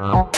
Bye.